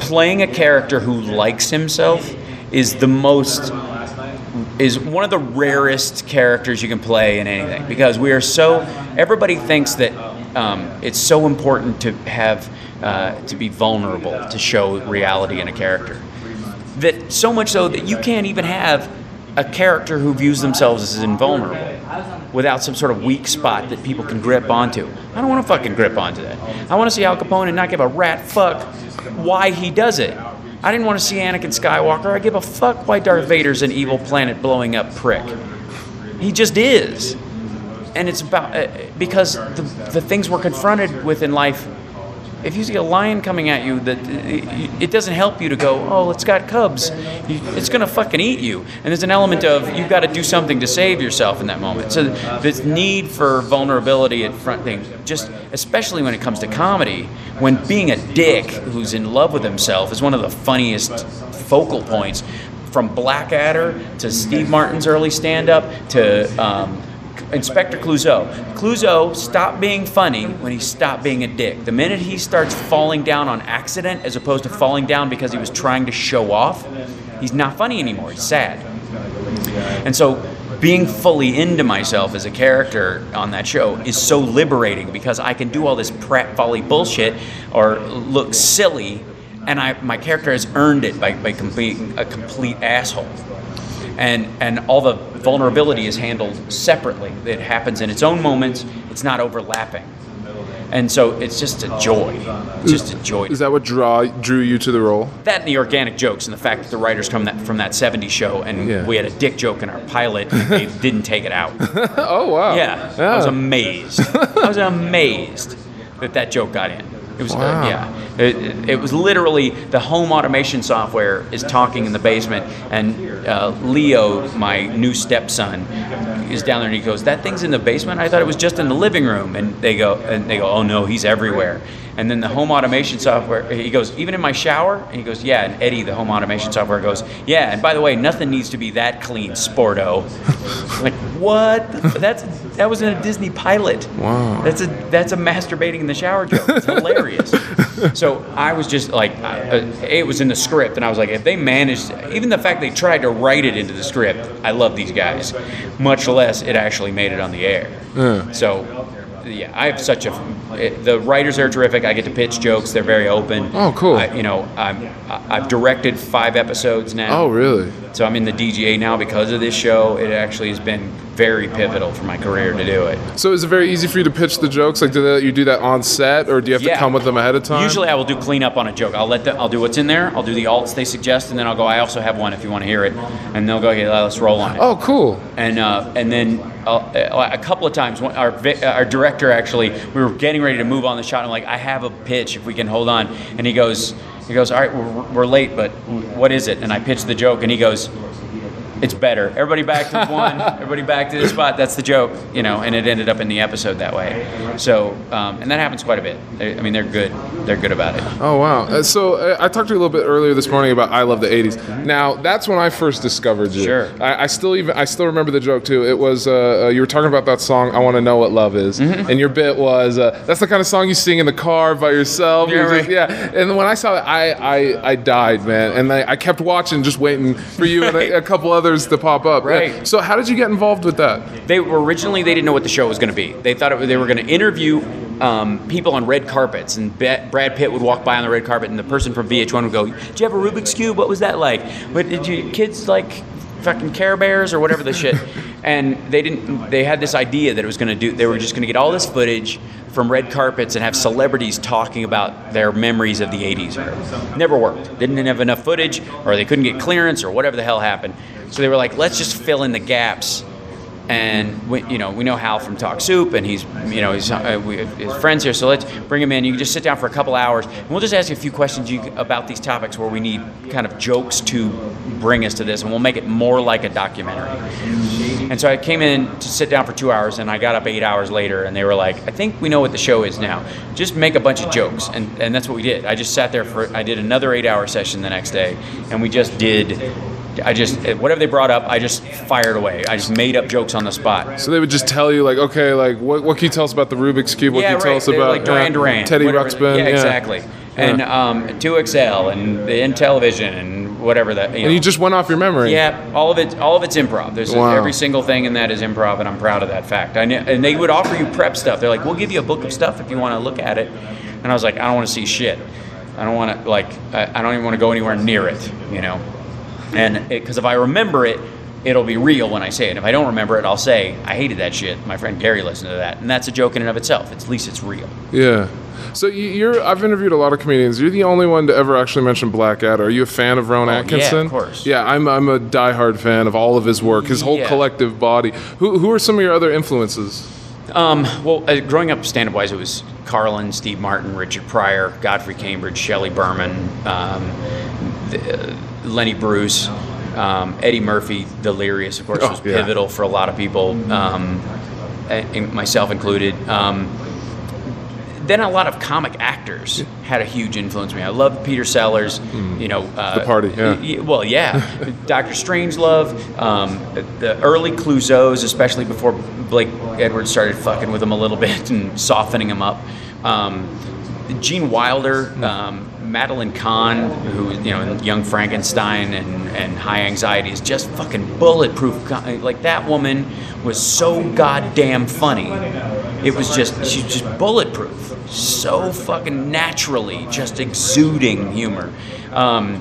playing a character who likes himself is the most is one of the rarest characters you can play in anything because we are so everybody thinks that um, it's so important to have uh, to be vulnerable to show reality in a character that so much so that you can't even have a character who views themselves as invulnerable without some sort of weak spot that people can grip onto. I don't want to fucking grip onto that. I want to see Al Capone and not give a rat fuck why he does it. I didn't want to see Anakin Skywalker. I give a fuck why Darth Vader's an evil planet blowing up prick. He just is. And it's about uh, because the, the things we're confronted with in life if you see a lion coming at you, that it doesn't help you to go, oh, it's got cubs. It's gonna fucking eat you. And there's an element of you've got to do something to save yourself in that moment. So this need for vulnerability at front things, just especially when it comes to comedy, when being a dick who's in love with himself is one of the funniest focal points. From Blackadder to Steve Martin's early stand-up to um, Inspector Clouseau. Clouseau stopped being funny when he stopped being a dick. The minute he starts falling down on accident as opposed to falling down because he was trying to show off, he's not funny anymore. He's sad. And so being fully into myself as a character on that show is so liberating because I can do all this prat folly bullshit or look silly and I, my character has earned it by, by being a complete asshole and and all the vulnerability is handled separately. It happens in its own moments. It's not overlapping, and so it's just a joy. It's just a joy. is that what draw drew you to the role? that and the organic jokes and the fact that the writers come that, from that 70s show and Yeah. we had a dick joke in our pilot and they didn't take it out. Oh wow. Yeah, I was amazed. I was amazed that that joke got in. It was, uh, yeah. It, it- it was literally the home automation software is talking in the basement, and uh, Leo, my new stepson, is down there and he goes, "That thing's in the basement. I thought it was just in the living room." And they go, and they go, "Oh no, he's everywhere." And then the home automation software, he goes, "Even in my shower?" And he goes, "Yeah." And Eddie, the home automation software, goes, "Yeah." And by the way, nothing needs to be that clean, Sporto. like what? That's that was in a Disney pilot. Wow. That's a that's a masturbating in the shower joke. It's hilarious. so I was just like, uh, it was in the script, and I was like, if they managed, even the fact they tried to write it into the script, I love these guys. Much less it actually made it on the air. So. Yeah, I have such a. The writers are terrific. I get to pitch jokes. They're very open. Oh, cool. I, you know, I'm, I've directed five episodes now. Oh really? So I'm in the DGA now because of this show. It actually has been very pivotal for my career to do it. So is it very easy for you to pitch the jokes? Like, do they, you do that on set, or do you have to come with them ahead of time? Usually, I will do cleanup on a joke. I'll let them. I'll do what's in there. I'll do the alts they suggest, and then I'll go. I also have one if you want to hear it, and they'll go. Okay, let's roll on it. Oh, cool. and uh, and then uh, a couple of times our our director actually we were getting ready to move on the shot. I'm like, I have a pitch if we can hold on, and he goes he goes, all right, we're, we're late, but what is it? And I pitched the joke, and he goes. It's better. Everybody back to one. Everybody back to the spot. That's the joke, you know. And it ended up in the episode that way. So, um, and that happens quite a bit. They, I mean, they're good. They're good about it. Oh wow! Uh, so uh, I talked to you a little bit earlier this morning about I love the '80s. Now that's when I first discovered you. Sure. I, I still even I still remember the joke too. It was uh, uh, you were talking about that song "I Want to Know What Love Is," Mm-hmm. and your bit was uh, that's the kind of song you sing in the car by yourself. Yeah, You're just- yeah. And when I saw it, I I, I died, man. And I, I kept watching, just waiting for you and a, a couple others to pop up. Yeah. Right. So how did you get involved with that? They were originally they didn't know what the show was going to be. They thought it, they were going to interview um, people on red carpets, and Brad Pitt would walk by on the red carpet, and the person from VH1 would go, "Did you have a Rubik's cube? What was that like? But did you kids like fucking Care Bears or whatever the shit?" And they didn't. They had this idea that it was going to do. They were just going to get all this footage from red carpets and have celebrities talking about their memories of the 80s. Never worked. Didn't have enough footage, or they couldn't get clearance, or whatever the hell happened. So they were like, let's just fill in the gaps and we, you know we know Hal from Talk Soup, and he's you know he's uh, we, his friends here. So let's bring him in. You can just sit down for a couple hours, and we'll just ask you a few questions you, about these topics where we need kind of jokes to bring us to this, and we'll make it more like a documentary. And so I came in to sit down for two hours, and I got up eight hours later, and they were like, "I think we know what the show is now. Just make a bunch of jokes," and and that's what we did. I just sat there for I did another eight-hour session the next day, and we just did. I just whatever they brought up, I just fired away. I just made up jokes on the spot. So they would just tell you like, okay, like what, what can you tell us about the Rubik's cube? What yeah, can you tell us They're about like Duran uh, Duran, Teddy whatever. Ruxpin? Yeah, exactly. And um, 2XL and the in television and whatever that. You know. And you just went off your memory. Yeah, all of it. All of it's improv. There's Wow. every single thing in that is improv, and I'm proud of that fact. I and they would offer you prep stuff. They're like, "We'll give you a book of stuff if you want to look at it." And I was like, "I don't want to see shit. I don't want to like. I, I don't even want to go anywhere near it. You know." And because if I remember it, it'll be real when I say it. If I don't remember it, I'll say, "I hated that shit." My friend Gary listened to that, and that's a joke in and of itself. It's, at least it's real. Yeah. So you- you're. I've interviewed a lot of comedians. You're the only one to ever actually mention Blackadder. Are you a fan of Rowan Oh, yeah, Atkinson? of course. Yeah, I'm. I'm a diehard fan of all of his work. His whole Yeah. collective body. Who Who are some of your other influences? Um, well, uh, growing up stand-up wise, it was Carlin, Steve Martin, Richard Pryor, Godfrey Cambridge, Shelley Berman, um, the, uh, Lenny Bruce, um, Eddie Murphy, Delirious, of course, Oh, was yeah. pivotal for a lot of people, um, and, myself included. Um, then a lot of comic actors had a huge influence on me. I loved Peter Sellers, you know. Uh. The Party, yeah. well, yeah. Doctor Strangelove, um, the early Clouseaus, especially before Blake Edwards started fucking with him a little bit and softening him up. Um, Gene Wilder, um, Madeline Kahn, who you know, Young Frankenstein and, and High Anxiety, is just fucking bulletproof. Like that woman was so goddamn funny. It was just she's just bulletproof, so fucking naturally, just exuding humor. Um,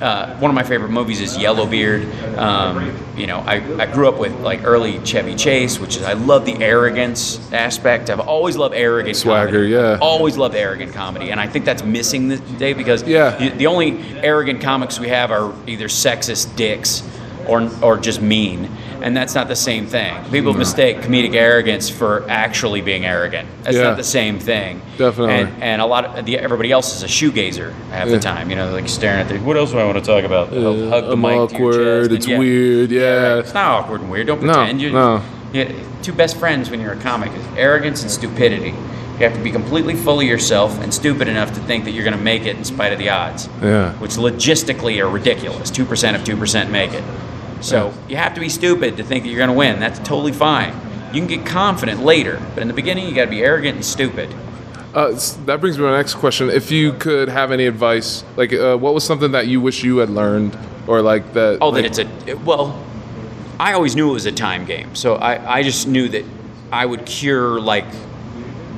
uh, one of my favorite movies is Yellowbeard. Um, you know, I, I grew up with like early Chevy Chase, which is I love the arrogance aspect. I've always loved arrogant Swagger, comedy. yeah. Always loved arrogant comedy, and I think that's missing this day because Yeah. the, the only arrogant comics we have are either sexist dicks or or just mean, and that's not the same thing. People mistake comedic arrogance for actually being arrogant. That's Yeah. not the same thing. Definitely. And, and a lot of the, everybody else is a shoegazer half the time. You know, like staring at the. What else do I want to talk about? Hug- hug the I'm mic awkward, it's weird, yeah. right. It's not awkward and weird. Don't No, pretend. you no. Yeah, two best friends when you're a comic is arrogance and stupidity. You have to be completely full of yourself and stupid enough to think that you're going to make it in spite of the odds. Yeah. Which logistically are ridiculous. Two percent of two percent make it. So you have to be stupid to think that you're going to win. That's totally fine. You can get confident later, but in the beginning you got to be arrogant and stupid. Uh, that brings me to my next question. If you could have any advice, like uh, what was something that you wish you had learned, or like that? Oh, like, that it's a well. I always knew it was a time game, so I, I just knew that I would cure like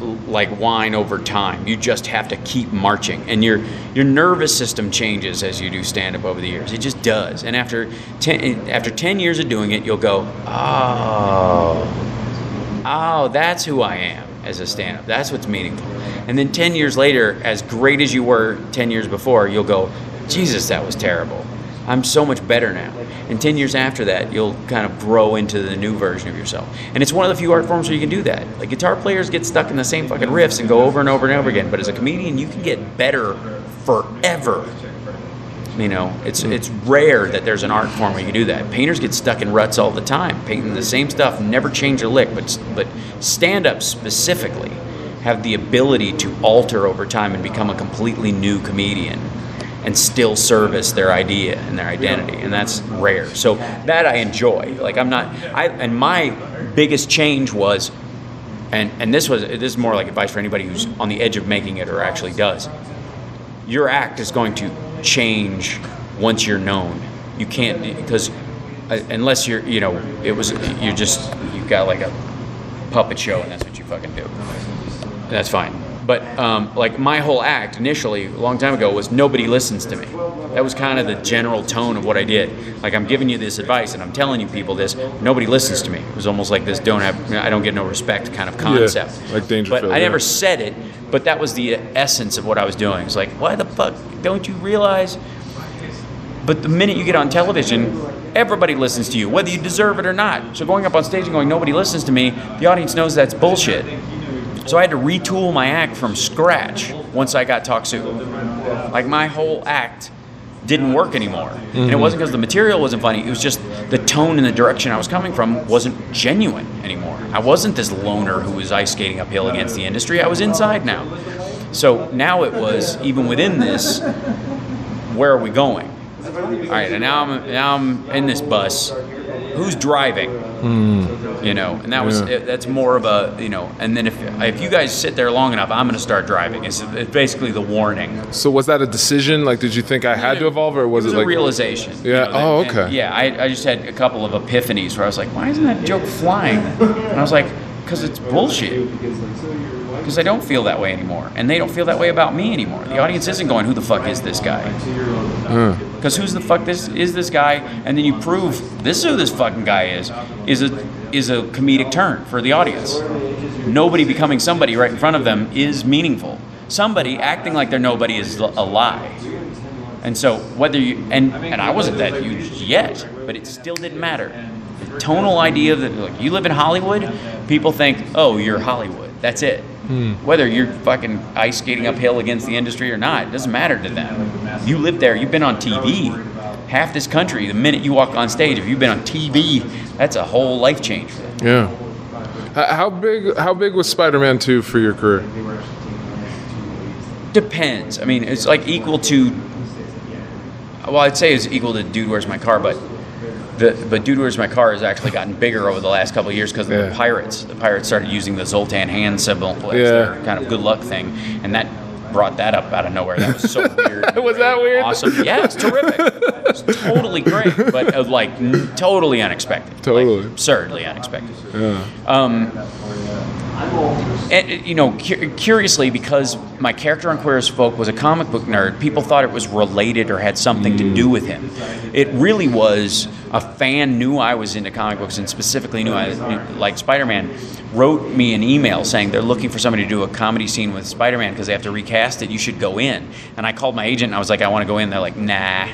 like wine over time. You just have to keep marching, and your your nervous system changes as you do stand up over the years. It just does. And after ten after ten years of doing it, you'll go, oh, oh, that's who I am as a stand up. That's what's meaningful. And then 10 years later, as great as you were 10 years before, you'll go, Jesus, that was terrible. I'm so much better now. And 10 years after that, you'll kind of grow into the new version of yourself. And it's one of the few art forms where you can do that. Like guitar players get stuck in the same fucking riffs and go over and over and over again. But as a comedian, you can get better forever. You know, it's it's rare that there's an art form where you can do that. Painters get stuck in ruts all the time, painting the same stuff, never change a lick. But but stand up specifically have the ability to alter over time and become a completely new comedian and still service their idea and their identity and that's rare. So that i enjoy. Like i'm not i and my biggest change was and and this was this is more like advice for anybody who's on the edge of making it or actually does. Your act is going to change once you're known. You can't because uh, unless you're you know it was you're just you got like a puppet show and that's what you fucking do. That's fine. But um, like my whole act initially, a long time ago, was nobody listens to me. That was kind of the general tone of what I did. Like I'm giving you this advice and I'm telling you people this. Nobody listens to me. It was almost like this don't have I don't get no respect kind of concept. Yeah, like Dangerfield, But I yeah. never said it. But that was the essence of what I was doing. It's like why the fuck don't you realize? But the minute you get on television, everybody listens to you, whether you deserve it or not. So going up on stage and going, nobody listens to me, the audience knows that's bullshit. So I had to retool my act from scratch once I got Talk Soup. Like my whole act didn't work anymore. And it mm-hmm. wasn't because the material wasn't funny, it was just the tone and the direction I was coming from wasn't genuine anymore. I wasn't this loner who was ice skating uphill against the industry. I was inside now. So now it was, even within this, where are we going? All right, and now I'm now I'm in this bus. Who's driving? Mm. You know, and that was it, that's more of a you know. And then if if you guys sit there long enough, I'm going to start driving. It's, it's basically the warning. So was that a decision? Like, did you think I had to evolve, or was it it, like a realization. you Yeah, know, oh, okay. yeah, I, I just had a couple of epiphanies where I was like, why isn't that joke flying? And I was like, because it's bullshit. Because I don't feel that way anymore, and they don't feel that way about me anymore. The audience isn't going, "Who the fuck is this guy?" Because who's the fuck this is this guy? And then you prove this is who this fucking guy is. Is a is a comedic turn for the audience. Nobody becoming somebody right in front of them is meaningful. Somebody acting like they're nobody is a lie. And so whether you and and I wasn't that huge yet, but it still didn't matter. The tonal idea that like, you live in Hollywood, people think, oh, you're Hollywood. That's it. Hmm. Whether you're fucking ice skating uphill against the industry or not, it doesn't matter to them. You live there. You've been on TV. Half this country, the minute you walk on stage, if you've been on TV, that's a whole life change for them. Yeah. How big? How big was Spider-Man Two for your career? Depends. I mean, it's like equal to. Well, I'd say it's equal to Dude Where's My Car, but the but Dude Where's My Car has actually gotten bigger over the last couple of years because of Yeah. the pirates. The pirates started using the Zoltan hand symbol as Yeah. their kind of good luck thing, and that brought that up out of nowhere. That was so weird. Was that weird? Awesome. Yeah, it's terrific. It's totally great, but uh, like n- totally unexpected. Like, Totally. absurdly unexpected. Um, and, you know, cu- curiously, because my character on Queer as Folk was a comic book nerd, people thought it was related or had something to do with him. It really was a fan knew I was into comic books and specifically knew I knew, like Spider-Man. Wrote me an email saying they're looking for somebody to do a comedy scene with Spider-Man because they have to recast it. You should go in. And I called my agent and I was like, I want to go in. They're like, Nah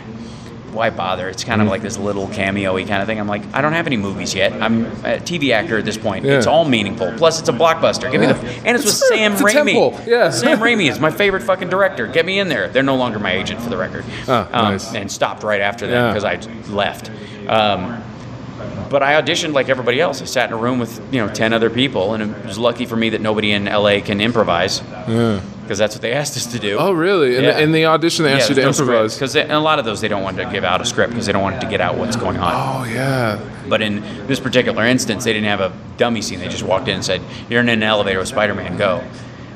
why bother? It's kind of like this little cameo-y kind of thing. I'm like, I don't have any movies yet. I'm a TV actor at this point. It's all meaningful. Plus, it's a blockbuster. Give me the and it's with It's- Sam it's Raimi. Yeah. Sam Raimi is my favorite fucking director. Get me in there. They're no longer my agent for the record. Oh, Um, nice. And stopped right after that Yeah. because I left. Um, but I auditioned like everybody else. I sat in a room with you know ten other people, and it was lucky for me that nobody in LA can improvise because that's what they asked us to do. Oh, really? In, Yeah. the, in the audition, they asked you to improvise. because a lot of those they don't want to give out a script because they don't want it to get out what's going on. Oh yeah. But in this particular instance, they didn't have a dummy scene. They just walked in and said, "You're in an elevator with Spider-Man. Go."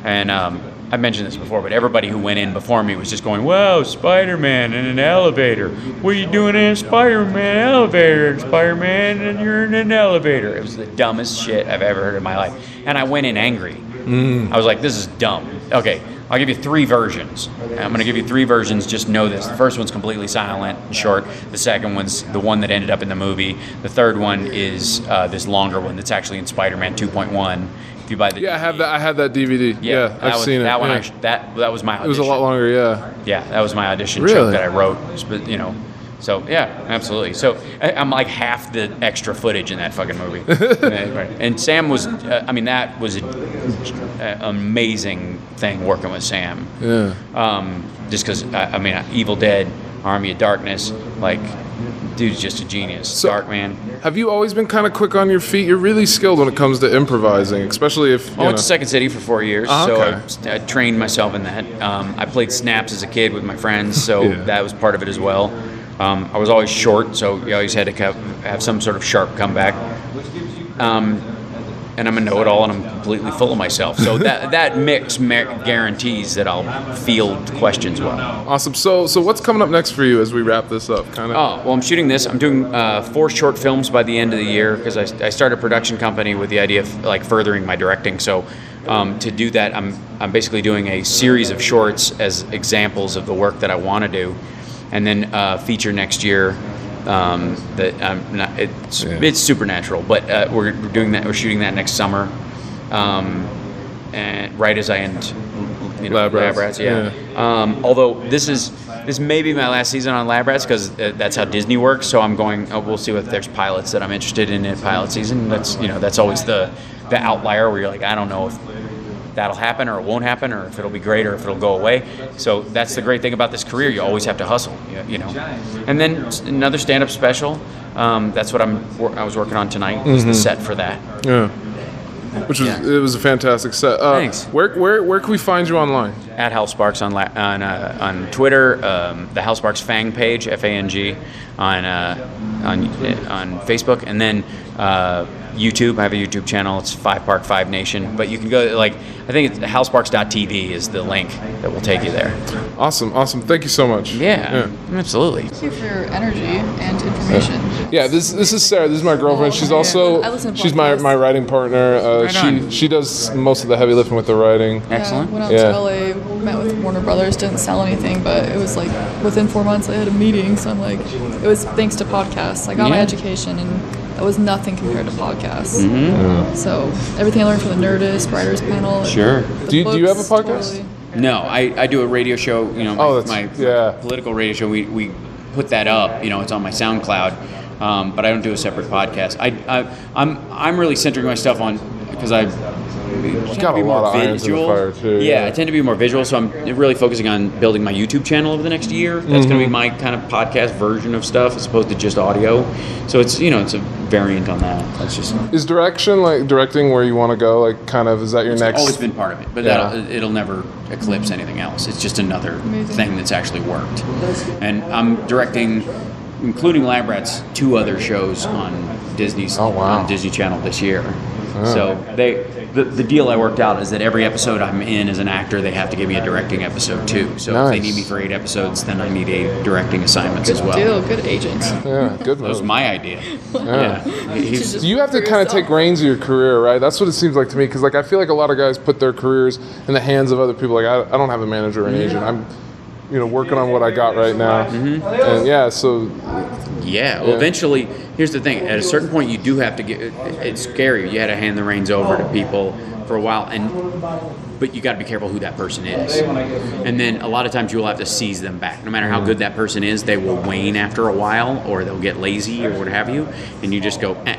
And um, I mentioned this before, but everybody who went in before me was just going, "Wow, Spider-Man in an elevator. What are you doing in a Spider-Man elevator? Spider-Man, and you're in an elevator." It was the dumbest shit I've ever heard in my life. And I went in angry. I was like, this is dumb. Okay, I'll give you three versions. I'm going to give you three versions. Just know this. The first one's completely silent and short. The second one's the one that ended up in the movie. The third one is uh, this longer one that's actually in Spider-Man 2.1. If you buy the Yeah, I have that. I had that DVD. Yeah, that I've was, seen it. That one, yeah. I that that was my. Audition. it was a lot longer. Yeah. Yeah, that was my audition Really? show that I wrote. But you know, so yeah, absolutely. So I, I'm like half the extra footage in that fucking movie. and Sam was, uh, I mean, that was an amazing thing working with Sam. Yeah. Um, just because I, I mean, Evil Dead, Army of Darkness, like, dude's just a genius. So- Dark man. Have you always been kind of quick on your feet? You're really skilled when it comes to improvising, especially if. You I went to Second City for four years, Oh, so okay. I, I trained myself in that. Um, I played snaps as a kid with my friends, so Yeah. that was part of it as well. Um, I was always short, so you always had to have, have some sort of sharp comeback. Um, and I'm a know-it-all, and I'm completely full of myself. So that that mix guarantees that I'll field questions well. Awesome. So, so what's coming up next for you as we wrap this up? Kind of. Oh, well, I'm shooting this. I'm doing uh, four short films by the end of the year because I, I started a production company with the idea of like furthering my directing. So um, to do that, I'm I'm basically doing a series of shorts as examples of the work that I want to do, and then uh, feature next year. Um, that I'm not, it's it's supernatural, but uh, we're, we're doing that. We're shooting that next summer, um, and right as I end, you know, Lab Rats, Rats, yeah. Um, although this is this may be my last season on Lab Rats because uh, that's how Disney works. So I'm going. Uh, we'll see if there's pilots that I'm interested in in pilot season. That's you know that's always the the outlier where you're like I don't know if that'll happen or it won't happen or if it'll be great or if it'll go away. So that's the great thing about this career. You always have to hustle. You, know. And then another stand-up special. Um, that's what I'm. I was working on tonight. Is the set for that. Yeah. Which was Yeah. it was a fantastic set. Uh, Thanks. Where where where can we find you online? at Hal Sparks on la- on uh, on Twitter, um, the Hal Sparks Fang page, F A N G, on uh, on on Facebook, and then uh, YouTube. I have a YouTube channel. It's Five Park Five Nation. But you can go like I think it's halsparks.tv is the link that will take you there. Awesome, awesome. Thank you so much. Yeah, absolutely. Thank you for your energy and information. Yeah, this this is Sarah. This is my girlfriend. She's also I listen to she's my, my writing partner. Uh, Right she on. she does most of the heavy lifting with the writing. Excellent. Yeah, went out Yeah. to LA, met with Warner Brothers, didn't sell anything, but it was like within four months I had a meeting. So I'm like, it was thanks to podcasts. I got my Yeah. education, and that was nothing compared to podcasts. Mm-hmm. So everything I learned from the Nerdist, Writers Panel. Sure. the Do you- do you have a books, podcast? totally- No, I, I do a radio show. You know, my, Oh, that's- my yeah. political radio show. We, we put that up. You know, it's on my SoundCloud, um, but I don't do a separate podcast. I, I I'm I'm really centering my stuff on because I. tend got to be a more lot of irons in the fire, too, Yeah, yeah. I tend to be more visual, so I'm really focusing on building my YouTube channel over the next year. That's going to be Mm-hmm. my kind of podcast version of stuff, as opposed to just audio. So it's you know it's a variant on that. That's just Is direction like directing where you want to go? Like kind of is that your next? always been part of it, but Yeah. that'll, it'll never eclipse anything else. It's just another Amazing. thing that's actually worked. And I'm directing, including Lab Rats, two other shows on Disney's Oh, wow. on Disney Channel this year. So they the, the deal I worked out is that every episode I'm in as an actor, they have to give me a directing episode too. So if they need me for eight episodes, then I need eight directing assignments as well. Good Deal, good agent. yeah, good That was my idea. Yeah. He's- Just You have to for kind of take reins of your career, right? That's what it seems like to me. Because like I feel like a lot of guys put their careers in the hands of other people. Like I, I don't have a manager or an agent. I'm, you know, working on what I got right now. And yeah, so Yeah. Well, Yeah. eventually, here's the thing. At a certain point, you do have to get. It's scary. You had to hand the reins over to people for a while, and but you got to be careful who that person is. And then a lot of times you will have to seize them back. No matter how good that person is, they will wane after a while, or they'll get lazy, or what have you. And you just go, eh,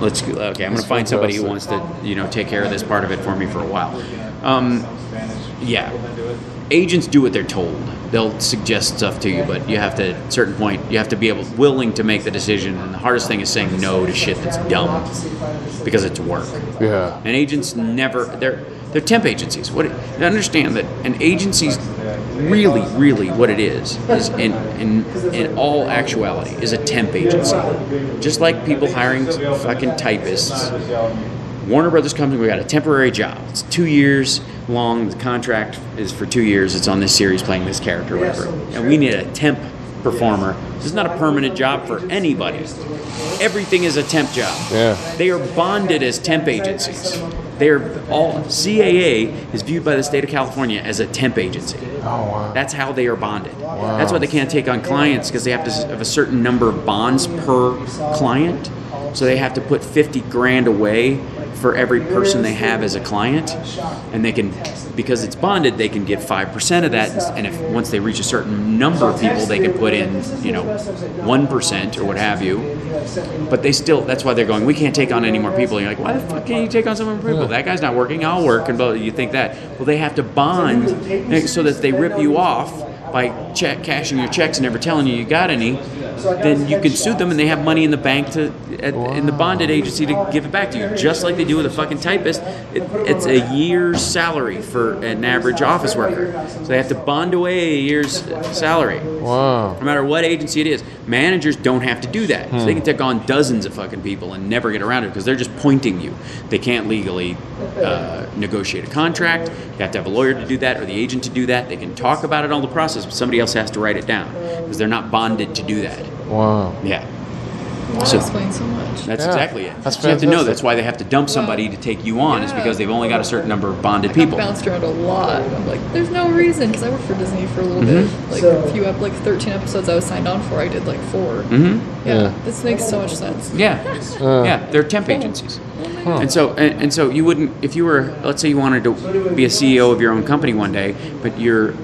let's go. Okay, I'm going to find somebody who wants to, you know, take care of this part of it for me for a while. Um, yeah, agents do what they're told. They'll suggest stuff to you, but you have to, at a certain point, you have to be able, willing to make the decision. And the hardest thing is saying no to shit that's dumb because it's work. yeah, And agents never, they're, they're temp agencies. What, understand that an agency's really, really what it is, is in, in, in all actuality, is a temp agency. Just like people hiring fucking typists. Warner Brothers Company, we got a temporary job. It's two years long. The contract is for two years. It's on this series playing this character, whatever. And we need a temp performer. This is not a permanent job for anybody. Everything is a temp job. Yeah. They are bonded as temp agencies. they're all CAA is viewed by the state of California as a temp agency. Oh wow. That's how they are bonded. Wow. That's why they can't take on clients because they have to have a certain number of bonds per client. So they have to put 50 grand away for every person they have as a client. And they can, because it's bonded, they can get 5% of that. And if once they reach a certain number of people, they can put in, you know, 1% or what have you. But they still, that's why they're going, we can't take on any more people. And you're like, why the fuck can't you take on some more people? That guy's not working, I'll work. And blah, you think that. Well, they have to bond so that they rip you off by check, cashing your checks and never telling you you got any, then you can sue them and they have money in the bank to at, in the bonded agency to give it back to you, just like they do with a fucking typist. It, it's a year's salary for an average office worker, so they have to bond away a year's salary. Wow. No matter what agency it is, managers don't have to do that. So Hmm. they can take on dozens of fucking people and never get around it because they're just pointing you. They can't legally uh, negotiate a contract. You have to have a lawyer to do that or the agent to do that. They can talk about it all the process, but somebody else has to write it down because they're not bonded to do that. Wow. Yeah, That So- explains so much. that's Yeah, exactly it. that's So you have to know that's why they have to dump somebody to take you on is because they've only got a certain number of bonded I people. bounced around a lot. I'm like, there's no reason because I worked for Disney for a little Mm-hmm. bit. Like a few, ep- like 13 episodes I was signed on for. I did like 4 hmm Yeah, Yeah. this makes so much sense. Yeah, Uh. yeah, they're temp agencies. And so, and, and so you wouldn't, if you were, let's say you wanted to be a CEO of your own company one day, but you're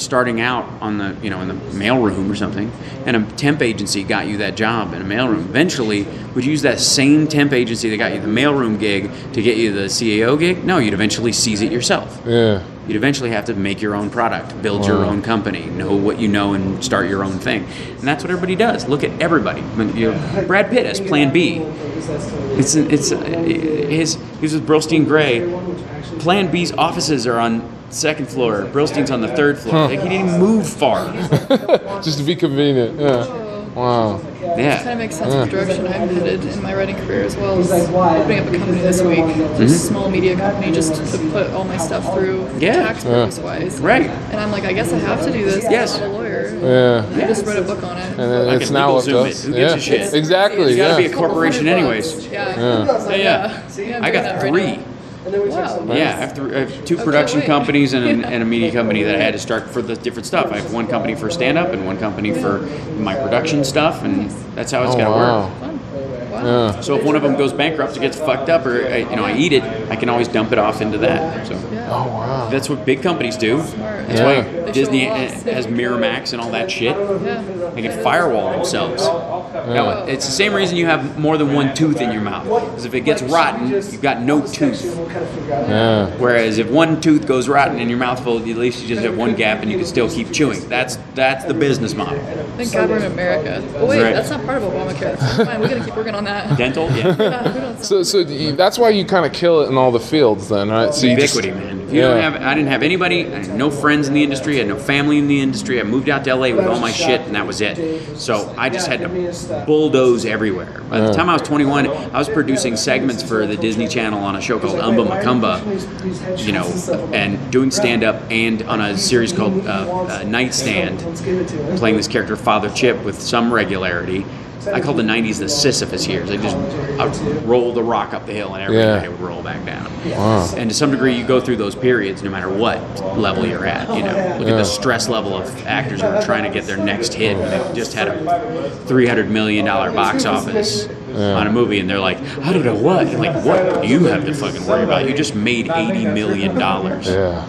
starting out on the, you know, in the mailroom or something, and a temp agency got you that job in a mailroom. Eventually, would you use that same temp agency that got you the mailroom gig to get you the CAO gig? No, you'd eventually seize it yourself. Yeah. You'd eventually have to make your own product, build your own company, know what you know, and start your own thing. And that's what everybody does. Look at everybody. You know, Brad Pitt has Plan B. It's it's uh, his. He was with Brillstein Grey. Plan B's offices are on second floor. Brillstein's on the third floor. Like he didn't even move far. Just to be convenient. Yeah. Wow. Yeah. It Kind of makes sense of the direction I'm headed in my writing career as well. Is opening up a company this week, just a small media company, just to put all my stuff through Mm-hmm. Yeah. tax purpose wise. Right. And I'm like, I guess I have to do this. Yes. I'm not a lawyer. Yeah. I just wrote a book on it. And then Like it's now legal up to us. in. Who gives yeah. a shit? Exactly. It's gotta yeah. be a corporation Couple anyways. bucks. Yeah. Yeah. So, Yeah, yeah. yeah. I'm I doing got that right three. now. Wow. Yeah, I have, three, I have two production wait. companies and, and a media company that I had to start for the different stuff. I have one company for stand up and one company for my production stuff, and that's how it's Oh, got to wow. work. Fun. Wow. Yeah. So if one of them goes bankrupt or gets fucked up, or I, you know, I eat it, I can always dump it off into that. So Yeah. Oh wow. that's what big companies do. Smart. That's Yeah. why show Disney a has Miramax and all that shit. Yeah. They can firewall themselves. Now, it's the same reason you have more than one tooth in your mouth. Because if it gets rotten, you've got no tooth. Yeah. Whereas if one tooth goes rotten in your mouth full, at least you just have one gap and you can still keep chewing. That's that's the business model. Thank God we're in America. Oh wait, Right. that's not part of Obamacare. Fine, we're gonna keep working on that. Dental, yeah. Yeah, So, so you- that's why you kind of kill it in all the fields, then, right? So you just- Ubiquity, man. You don't have, I didn't have anybody, I had no friends in the industry, I had no family in the industry. I moved out to LA with all my shit, and that was it. So I just had to bulldoze everywhere. By the time I was 21, I was producing segments for the Disney Channel on a show called Umba Macumba, you know, and doing stand up and on a series called uh, uh, Nightstand, playing this character, Father Chip, with some regularity. I call the 90s the Sisyphus years. I just I would roll the rock up the hill and every Yeah. day would roll back down. Wow. And to some degree, you go through those periods no matter what level you're at. You know, look at the stress level of actors who are trying to get their next hit. And they've just had a $300 million box office on a movie, and they're like, I don't know what. And like, what do you have to fucking worry about? You just made $80 million. Yeah.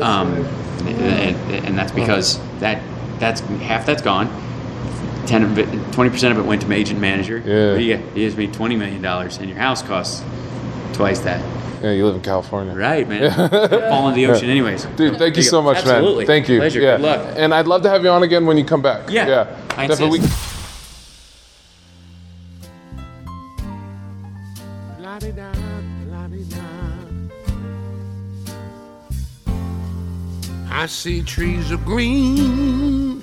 Um, and, and that's because that that's half that's gone. 10 of it, 20% of it went to my agent manager. Yeah. He, do you, you made $20 million, and your house costs twice that. Yeah. You live in California. Right, man. Fall in the ocean, anyways. Dude, thank you There so much, Absolutely. man. Thank you. Pleasure. Yeah. Good luck. And I'd love to have you on again when you come back. Yeah. Yeah. I Definitely. insist. I see trees of green,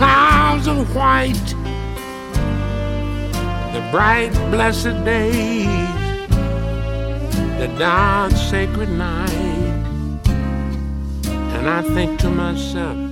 clouds of white. The bright, blessed days, the dark, sacred night. And I think to myself,